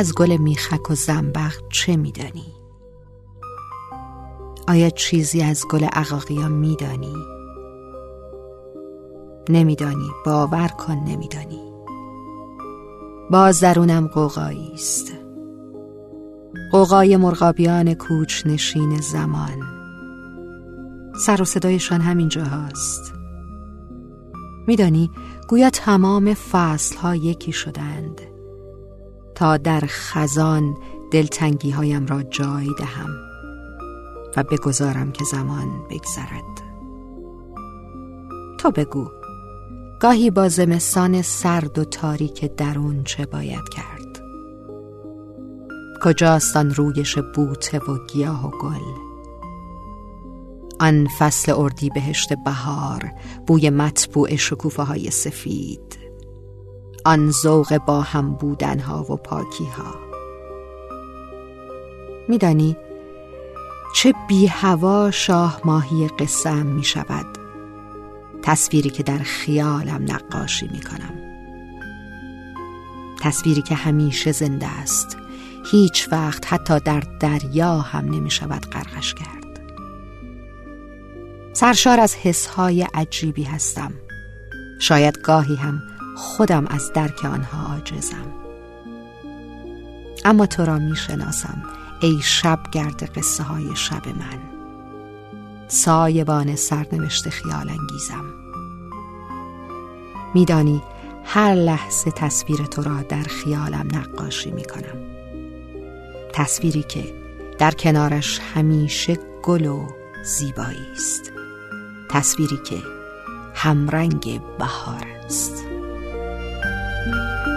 از گل میخک و زنبق چه میدانی؟ آیا چیزی از گل عقاقیا میدانی؟ نمیدانی باور کن نمیدانی. باز درونم قوقایی است. قوقای مرغابیان کوچ نشین زمان. سر و صدایشان همین جاهاست میدانی گویا تمام فصل ها یکی شدند. تا در خزان دلتنگی هایم را جای دهم و بگذارم که زمان بگذرد. تو بگو گاهی با زمستان سرد و تاریک درون چه باید کرد؟ کجاست آن رویش بوته و گیاه و گل؟ آن فصل اردی بهشت بهار بوی مطبوع شکوفه های سفید. آن ذوق با هم بودنها و پاکی ها میدانی چه بی هوا شاه ماهی قسم می شود تصویری که در خیالم نقاشی می کنم تصویری که همیشه زنده است. هیچ وقت حتی در دریا هم نمی شود غرقش کرد. سرشار از حسهای عجیبی هستم. شاید گاهی هم خودم از درک آنها عاجزم. اما تو را می شناسم ای شب گرد قصه های شب من. سایبان سرنوشت خیال انگیزم. میدانی هر لحظه تصویر تو را در خیالم نقاشی می کنم تصویری که در کنارش همیشه گل و زیبایی است. تصویری که همرنگ بهار است. 嗯。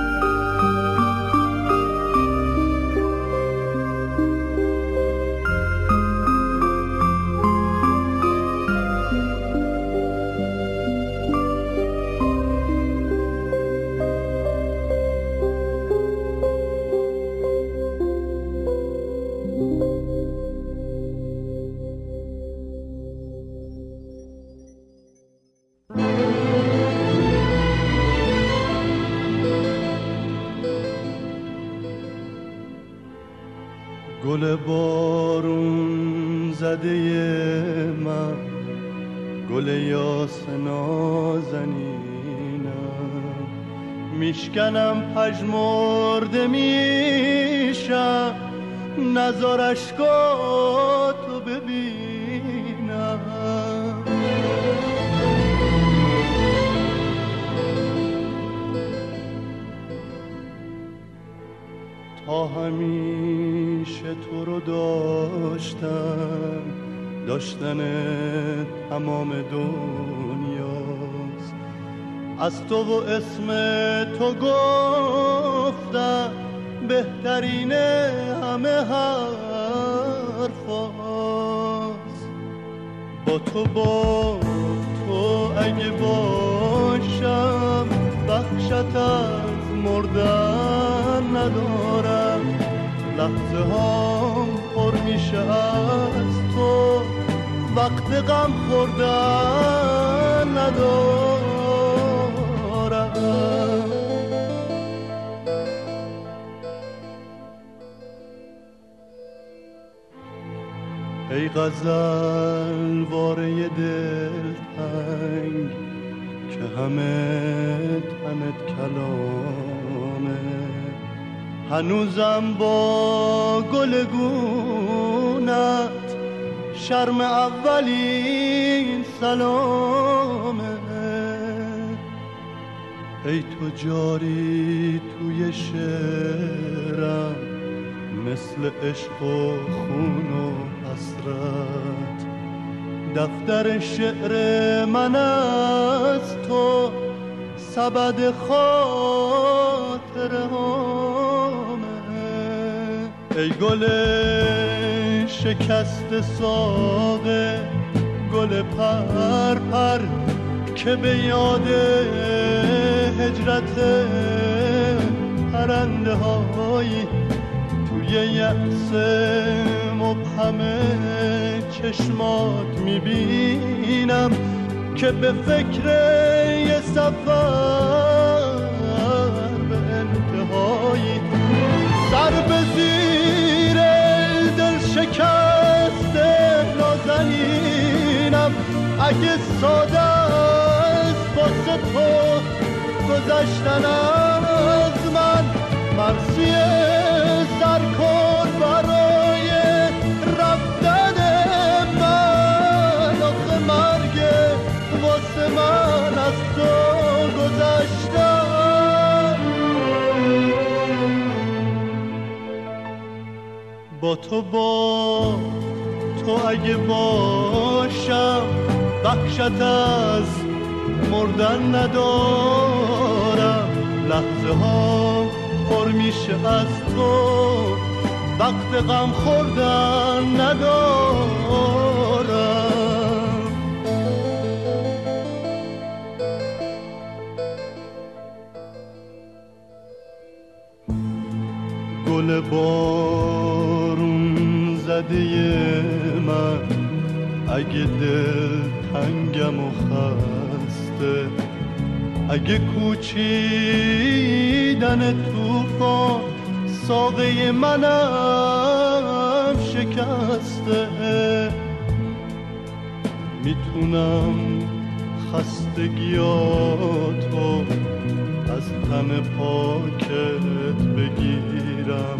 گل بارون زده من گل یاس نازنینم میشکنم پژمرده میشم نظر اشکاتو ببینم همیشه تو رو داشتم. داشتن تمام دنیاست. از تو و اسم تو گفتم بهترین همه حرف با تو با تو اگه باشم بخشت از مردن ندارم. لحظه ها پر میشه از تو. وقت غم خوردن ندارم ای غزل واره دل تنگ که همه تنت کلامه هنوزم با گل گونت شرم اولین سلامه. ای تو جاری توی شعرم مثل عشق و خون و حسرت. دفتر شعر من از تو سبد خاطر ای گل شکست ساقه گل پر پر که به یاد هجرت پرنده هایی توی یأس مبهم چشمات می‌بینم که به فکر یه سفر اگه ساده است واسه تو گذشتن از من مرسی سر کن برای رفتن من. آخه مرگ واسه من از تو گذشتن با تو با تو اگه باشم بخشت از مردن ندارم. لحظه ها پر میشه از تو. وقت غم خوردن ندارم. گل بارون زده من. اگه دل تنگم و خسته. اگه کوچیدن توفان ساقه منم شکسته. می‌تونم خستگیاتو از تن پاکت بگیرم.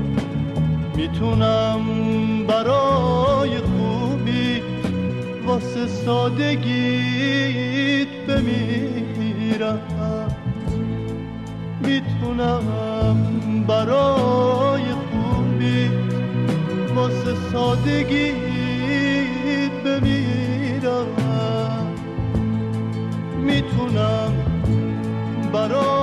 می‌تونم واسه سادگیت بمیرم. می‌تونم برای خوبی واسه سادگیت بمیرم. می‌تونم برای